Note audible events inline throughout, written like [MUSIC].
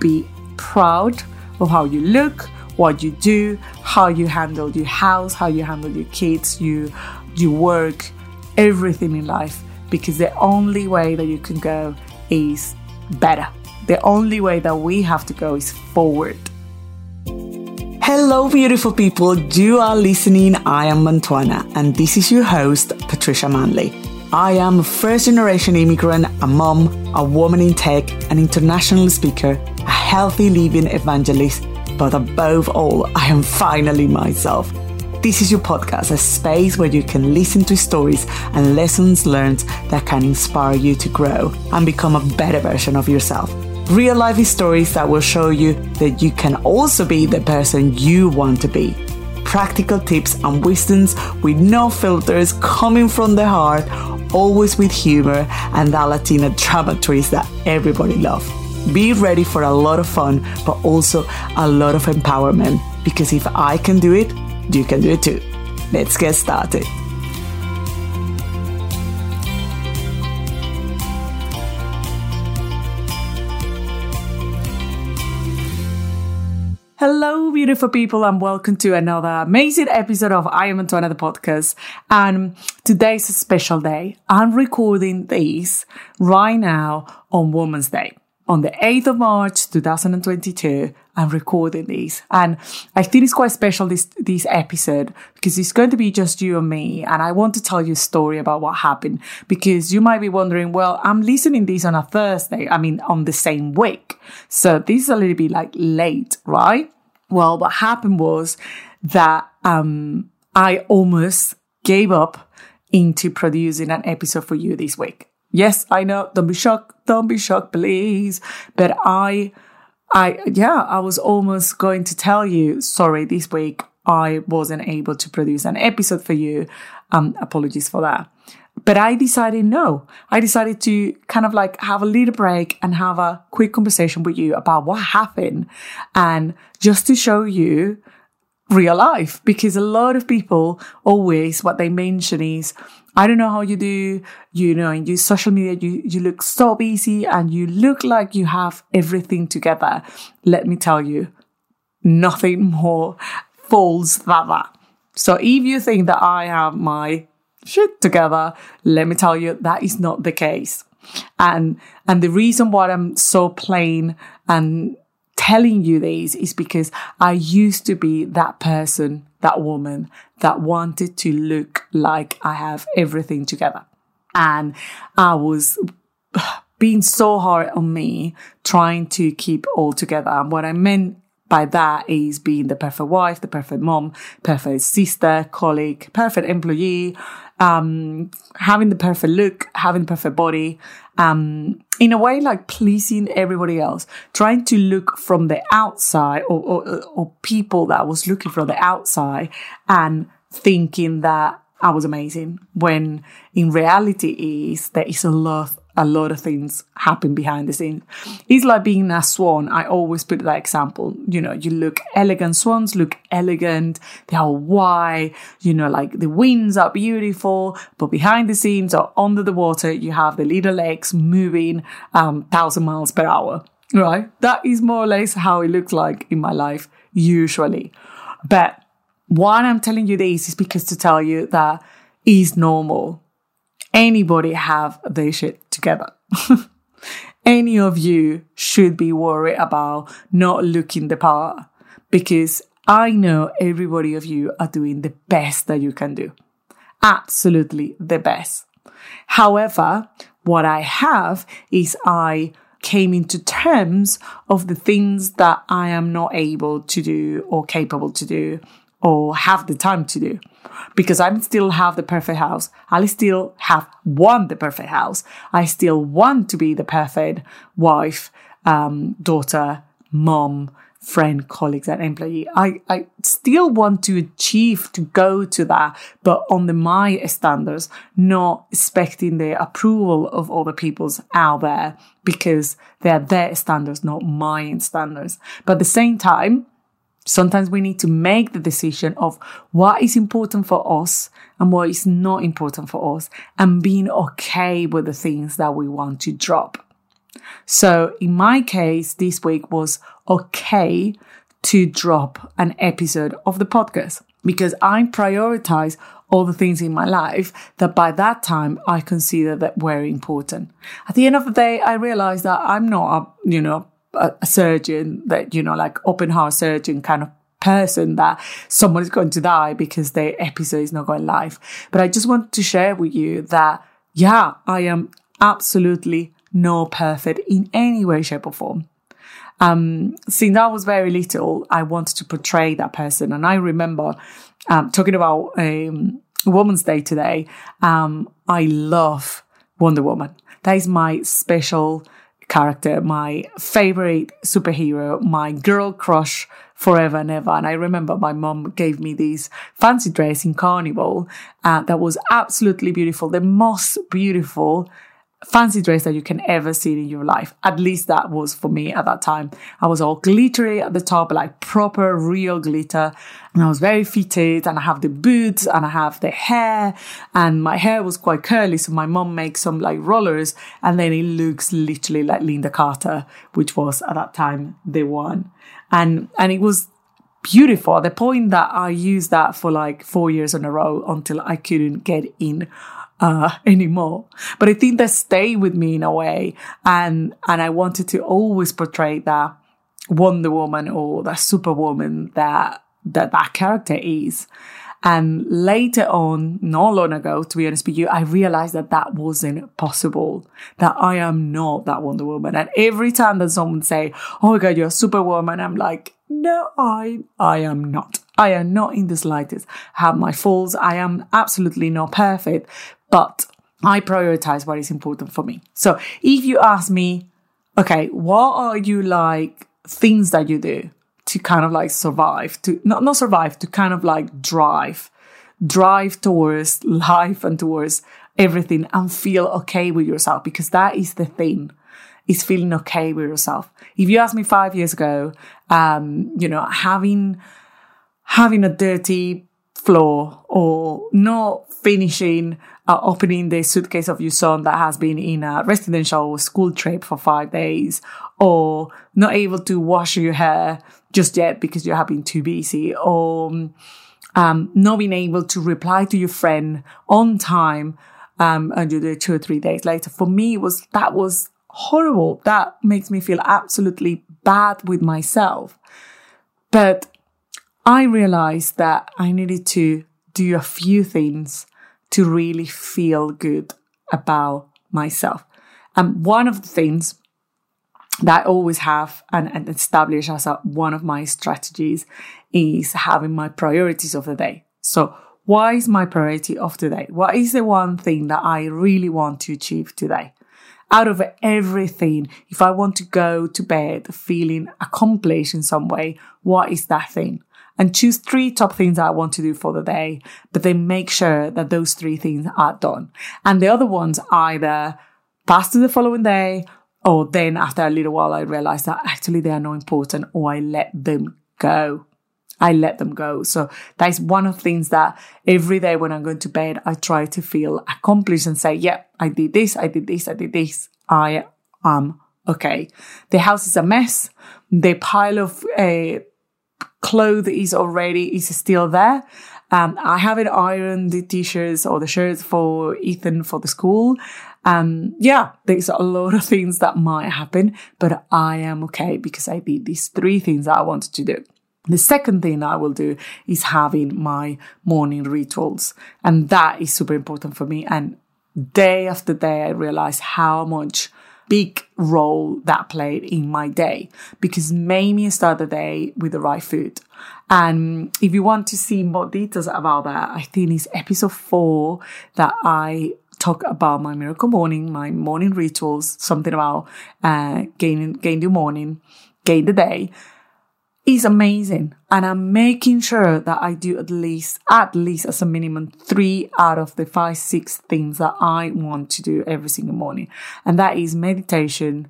be proud of how you look, what you do, how you handle your house, how you handle your kids, you you work, everything in life because the only way that you can go is better. The only way that we have to go is forward. Hello, beautiful people. You are listening. I am Mantuana, and this is your host, Patricia Manley. I am a first generation immigrant, a mom, a woman in tech, an international speaker, healthy living evangelist, but above all, I am finally myself. This is your podcast, a space where you can listen to stories and lessons learned that can inspire you to grow and become a better version of yourself. Real life stories that will show you that you can also be the person you want to be. Practical tips and wisdoms with no filters coming from the heart, always with humor and that Latina drama twist that everybody loves. Be ready for a lot of fun, but also a lot of empowerment because if I can do it, you can do it too. Let's get started. Hello, beautiful people, and welcome to another amazing episode of I Am Mantuana the podcast. And today's a special day. I'm recording this right now on Women's Day on the 8th of March 2022. I'm recording this. And I think it's quite special this this episode because it's going to be just you and me. And I want to tell you a story about what happened because you might be wondering, well, I'm listening this on a Thursday. I mean on the same week. So this is a little bit like late, right? Well, what happened was that um I almost gave up into producing an episode for you this week. Yes, I know. Don't be shocked. Don't be shocked, please. But I, I, yeah, I was almost going to tell you, sorry, this week I wasn't able to produce an episode for you. Um, apologies for that. But I decided no. I decided to kind of like have a little break and have a quick conversation with you about what happened and just to show you real life because a lot of people always what they mention is I don't know how you do, you know, in your social media, you, you look so busy and you look like you have everything together. Let me tell you, nothing [LAUGHS] more false than that. So if you think that I have my shit together, let me tell you, that is not the case. And, and the reason why I'm so plain and telling you these is because I used to be that person, that woman that wanted to look like I have everything together. And I was [SIGHS] being so hard on me trying to keep all together. And what I meant by that is being the perfect wife, the perfect mom, perfect sister, colleague, perfect employee, um, having the perfect look, having the perfect body, um, in a way like pleasing everybody else, trying to look from the outside or, or, or people that was looking from the outside and thinking that I was amazing when in reality is there is a lot a lot of things happen behind the scenes. It's like being a swan. I always put that example. You know, you look elegant. Swans look elegant. They are white. You know, like the wings are beautiful, but behind the scenes or under the water, you have the little legs moving um, thousand miles per hour. Right? That is more or less how it looks like in my life usually. But why I'm telling you this is because to tell you that is normal anybody have their shit together. [LAUGHS] Any of you should be worried about not looking the part because I know everybody of you are doing the best that you can do. Absolutely the best. However, what I have is I came into terms of the things that I am not able to do or capable to do or have the time to do because I still have the perfect house. I still have want the perfect house. I still want to be the perfect wife, um, daughter, mom, friend, colleagues, and employee. I, I still want to achieve to go to that, but on the my standards, not expecting the approval of other people's out there because they're their standards, not my standards. But at the same time, Sometimes we need to make the decision of what is important for us and what is not important for us and being okay with the things that we want to drop. So in my case, this week was okay to drop an episode of the podcast because I prioritize all the things in my life that by that time I consider that were important. At the end of the day, I realized that I'm not a, you know, a, surgeon that, you know, like open heart surgeon kind of person that someone is going to die because their episode is not going live. But I just want to share with you that, yeah, I am absolutely not perfect in any way, shape or form. Um, since I was very little, I wanted to portray that person. And I remember, um, talking about, um, Woman's Day today. Um, I love Wonder Woman. That is my special character, my favorite superhero, my girl crush forever and ever. And I remember my mom gave me this fancy dress in Carnival uh, that was absolutely beautiful, the most beautiful fancy dress that you can ever see in your life. At least that was for me at that time. I was all glittery at the top, like proper real glitter. And I was very fitted and I have the boots and I have the hair and my hair was quite curly. So my mom makes some like rollers and then it looks literally like Lynda Carter, which was at that time the one. And, and it was beautiful the point that I used that for like four years in a row until I couldn't get in uh, [LAUGHS] anymore. But I think that stayed with me in a way. And, and I wanted to always portray that Wonder Woman or that Superwoman that, that that character is. And later on, not long ago, to be honest with you, I realized that that wasn't possible, that I am not that Wonder Woman. And every time that someone say, Oh my God, you're a Superwoman, I'm like, no, I, I am not. I am not in the slightest. I have my faults. I am absolutely not perfect, but I prioritize what is important for me. So if you ask me, okay, what are you like things that you do to kind of like survive, to not, not survive, to kind of like drive, drive towards life and towards everything and feel okay with yourself because that is the thing is feeling okay with yourself. If you asked me five years ago, um, you know, having, having a dirty floor or not finishing uh, opening the suitcase of your son that has been in a residential school trip for five days or not able to wash your hair just yet because you have been too busy or um, not being able to reply to your friend on time um, and you do it two or three days later. For me, was that was horrible. That makes me feel absolutely bad with myself. But I realized that I needed to do a few things to really feel good about myself. And one of the things that I always have and, and establish as a, one of my strategies is having my priorities of the day. So what is my priority of today? What is the one thing that I really want to achieve today? Out of everything, if I want to go to bed feeling accomplished in some way, what is that thing? And choose three top things I want to do for the day, but then make sure that those three things are done. And the other ones either pass to the following day or then after a little while I realize that actually they are not important or I let them go. I let them go. So that is one of the things that every day when I'm going to bed, I try to feel accomplished and say, yeah, I did this, I did this, I did this. I am okay. The house is a mess. The pile of uh, clothes is already is still there. Um, I haven't ironed the t-shirts or the shirts for Ethan for the school. Um, yeah, there's a lot of things that might happen, but I am okay because I did these three things that I wanted to do. The second thing I will do is having my morning rituals. And that is super important for me. And day after day, I realize how much big role that played in my day because made me start the day with the right food. And if you want to see more details about that, I think it's episode four that I talk about my miracle morning, my morning rituals, something about uh, gaining, gain the morning, gain the day is amazing. And I'm making sure that I do at least, at least as a minimum, three out of the five, six things that I want to do every single morning. And that is meditation,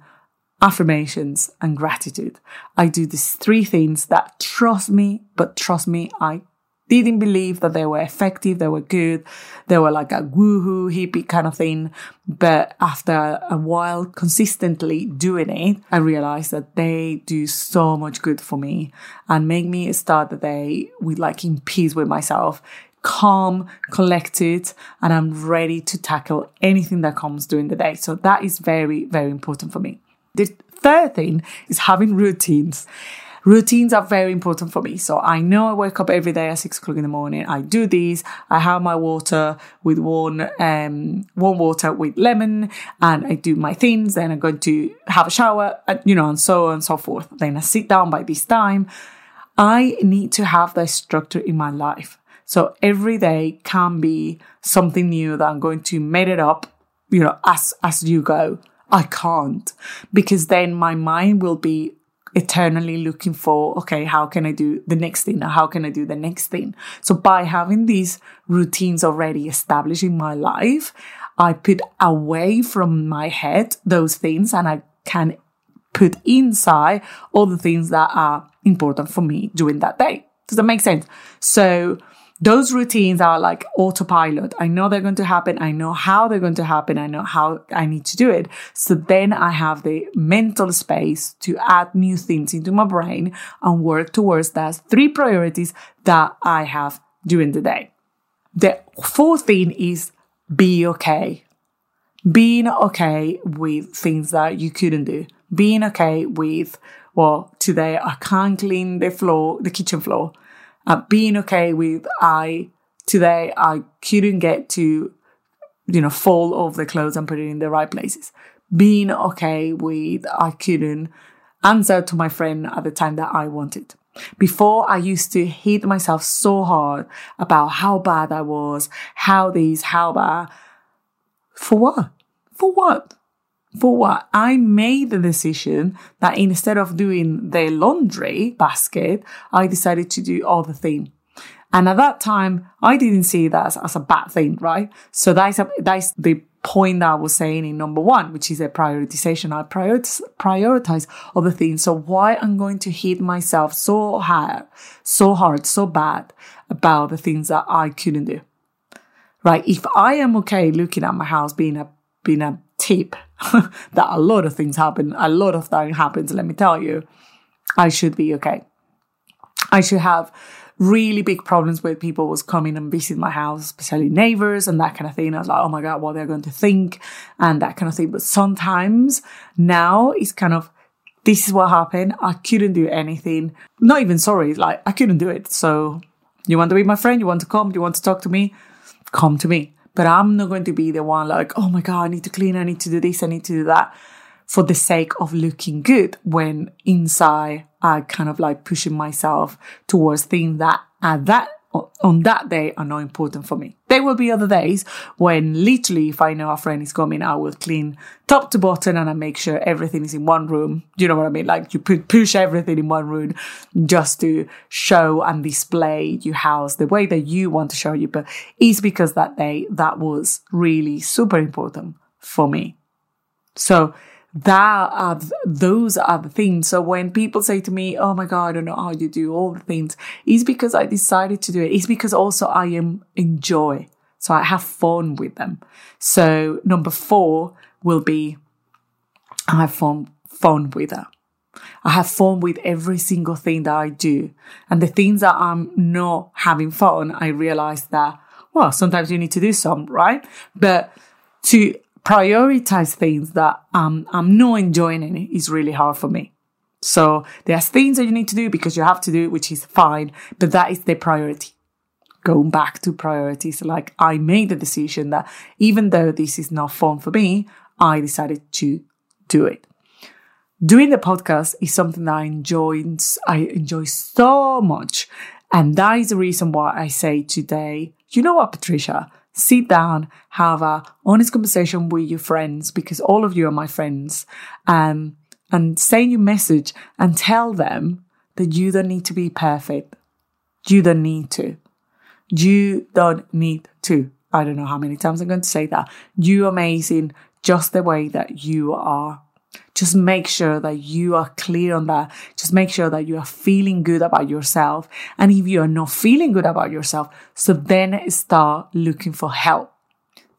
affirmations, and gratitude. I do these three things that trust me, but trust me, I didn't believe that they were effective, they were good, they were like a woohoo hippie kind of thing. But after a while consistently doing it, I realized that they do so much good for me and make me start the day with like in peace with myself, calm, collected, and I'm ready to tackle anything that comes during the day. So that is very, very important for me. The third thing is having routines routines are very important for me. So I know I wake up every day at six o'clock in the morning. I do these. I have my water with warm, um, warm water with lemon and I do my things. Then I'm going to have a shower, you know, and so on and so forth. Then I sit down by this time. I need to have that structure in my life. So every day can be something new that I'm going to make it up, you know, as, as you go. I can't because then my mind will be eternally looking for, okay, how can I do the next thing? Or how can I do the next thing? So by having these routines already established in my life, I put away from my head those things and I can put inside all the things that are important for me during that day. Does that make sense? So those routines are like autopilot. I know they're going to happen. I know how they're going to happen. I know how I need to do it. So then I have the mental space to add new things into my brain and work towards that three priorities that I have during the day. The fourth thing is be okay. Being okay with things that you couldn't do. Being okay with, well, today I can't clean the floor, the kitchen floor uh, being okay with I today I couldn't get to you know fold all the clothes and put it in the right places. Being okay with I couldn't answer to my friend at the time that I wanted. Before I used to hate myself so hard about how bad I was, how these, how bad. For what? For what? For what? I made the decision that instead of doing the laundry basket, I decided to do other thing. And at that time, I didn't see that as, as a bad thing, right? So that's, that's the point that I was saying in number one, which is a prioritization. I prioritize, prioritize other things. So why I'm going to hit myself so hard, so hard, so bad about the things that I couldn't do, right? If I am okay looking at my house being a, being a tip [LAUGHS] that a lot of things happen, a lot of that happens, let me tell you, I should be okay. I should have really big problems with people was coming and visiting my house, especially neighbors and that kind of thing. I was like, oh my God, what they're going to think and that kind of thing. But sometimes now it's kind of, this is what happened. I couldn't do anything. Not even sorry. Like I couldn't do it. So you want to be my friend? You want to come? You want to talk to me? Come to me. But I'm not going to be the one like, oh my God, I need to clean, I need to do this, I need to do that for the sake of looking good when inside I kind of like pushing myself towards things that at that on that day are not important for me. There will be other days when literally if I know a friend is coming, I will clean top to bottom and I make sure everything is in one room. You know what I mean? Like you push everything in one room just to show and display your house the way that you want to show you. But it's because that day that was really super important for me. So that are those are the things. So when people say to me, "Oh my god, I don't know how you do all the things," it's because I decided to do it. It's because also I am enjoy, so I have fun with them. So number four will be I have fun fun with her. I have fun with every single thing that I do, and the things that I'm not having fun, I realize that well, sometimes you need to do some, right? But to prioritize things that um, I'm not enjoying is really hard for me. So there's things that you need to do because you have to do it, which is fine, but that is the priority. Going back to priorities, like I made the decision that even though this is not fun for me, I decided to do it. Doing the podcast is something that I enjoy, I enjoy so much. And that is the reason why I say today, you know what, Patricia? Sit down, have a honest conversation with your friends because all of you are my friends, um, and say your message and tell them that you don't need to be perfect. You don't need to. You don't need to. I don't know how many times I'm going to say that. You're amazing just the way that you are. Just make sure that you are clear on that. Just make sure that you are feeling good about yourself. And if you are not feeling good about yourself, so then start looking for help.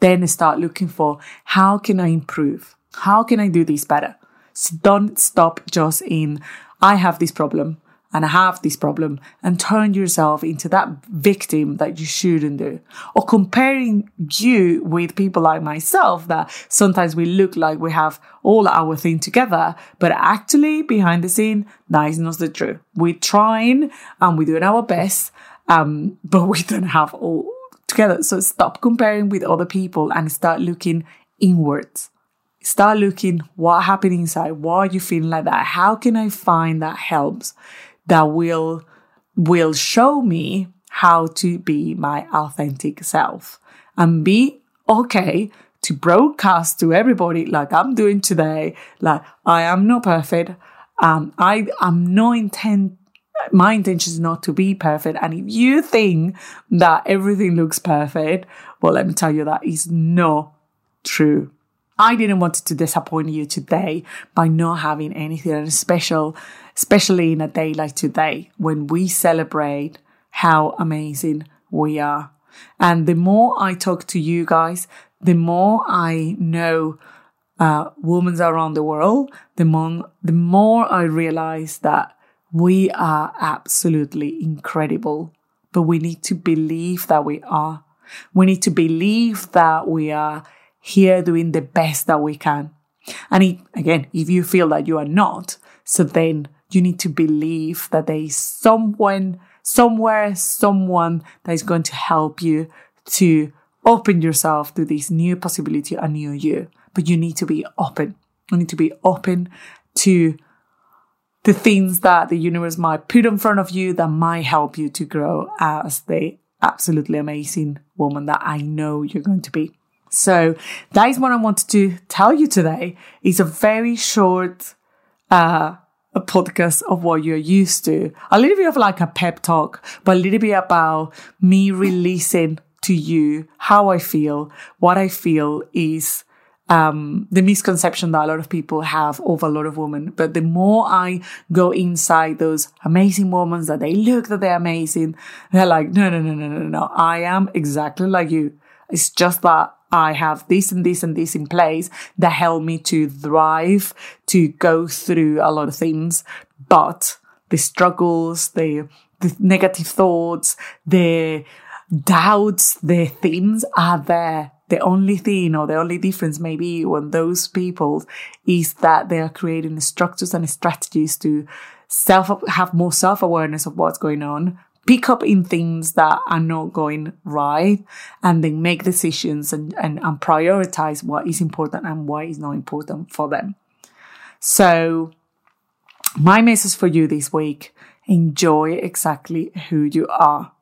Then start looking for how can I improve? How can I do this better? So don't stop just in, I have this problem and have this problem and turn yourself into that victim that you shouldn't do. Or comparing you with people like myself that sometimes we look like we have all our thing together, but actually behind the scene, that is not the truth. We're trying and we're doing our best, um, [LAUGHS] but we don't have all together. So stop comparing with other people and start looking inwards. Start looking what happened inside. Why are you feeling like that? How can I find that helps? That will will show me how to be my authentic self and be okay to broadcast to everybody like I'm doing today. Like I am not perfect. Um, I am no intent. My intention is not to be perfect. And if you think that everything looks perfect, well, let me tell you that is not true. I didn't want to disappoint you today by not having anything special, especially in a day like today when we celebrate how amazing we are. And the more I talk to you guys, the more I know uh, women around the world, the more, the more I realize that we are absolutely incredible. But we need to believe that we are. We need to believe that we are here doing the best that we can. And it, again, if you feel that you are not, so then you need to believe that there is someone, somewhere, someone that is going to help you to open yourself to this new possibility, a new you. But you need to be open. You need to be open to the things that the universe might put in front of you that might help you to grow as the absolutely amazing woman that I know you're going to be. So that is what I wanted to tell you today. It's a very short, uh, a podcast of what you're used to. A little bit of like a pep talk, but a little bit about me releasing to you how I feel. What I feel is um, the misconception that a lot of people have of a lot of women. But the more I go inside those amazing women that they look that they're amazing, they're like, no, no, no, no, no, no. I am exactly like you. It's just that I have this and this and this in place that help me to thrive, to go through a lot of things. But the struggles, the, the negative thoughts, the doubts, the things are there. The only thing or the only difference maybe when those people is that they are creating the structures and strategies to self have more self awareness of what's going on, pick up in things that are not going right and then make decisions and, and, and prioritize what is important and what is not important for them. So my message for you this week, enjoy exactly who you are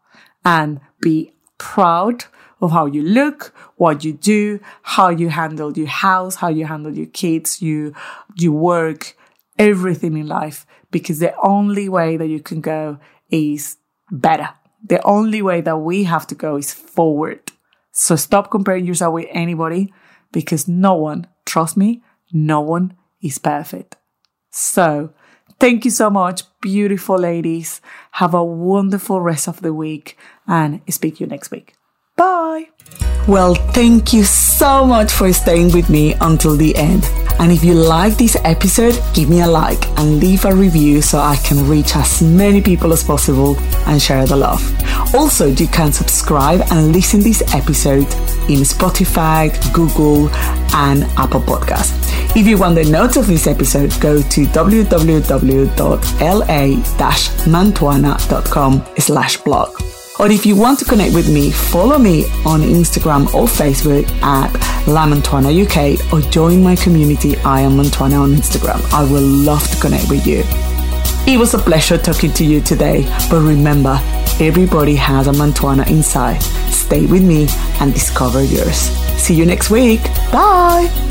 and be proud of how you look, what you do, how you handle your house, how you handle your kids, you, you work, everything in life, because the only way that you can go is better. The only way that we have to go is forward. So stop comparing yourself with anybody because no one, trust me, no one is perfect. So thank you so much, beautiful ladies. Have a wonderful rest of the week and speak to you next week. Bye. Well, thank you so much for staying with me until the end. And if you like this episode, give me a like and leave a review so I can reach as many people as possible and share the love. Also, you can subscribe and listen this episode in Spotify, Google, and Apple Podcasts. If you want the notes of this episode, go to www.la-mantuana.com slash blog. Or if you want to connect with me, follow me on Instagram or Facebook at Lamantuana UK or join my community I am Mantuana on Instagram. I will love to connect with you. It was a pleasure talking to you today, but remember, everybody has a Mantuana inside. Stay with me and discover yours. See you next week. Bye.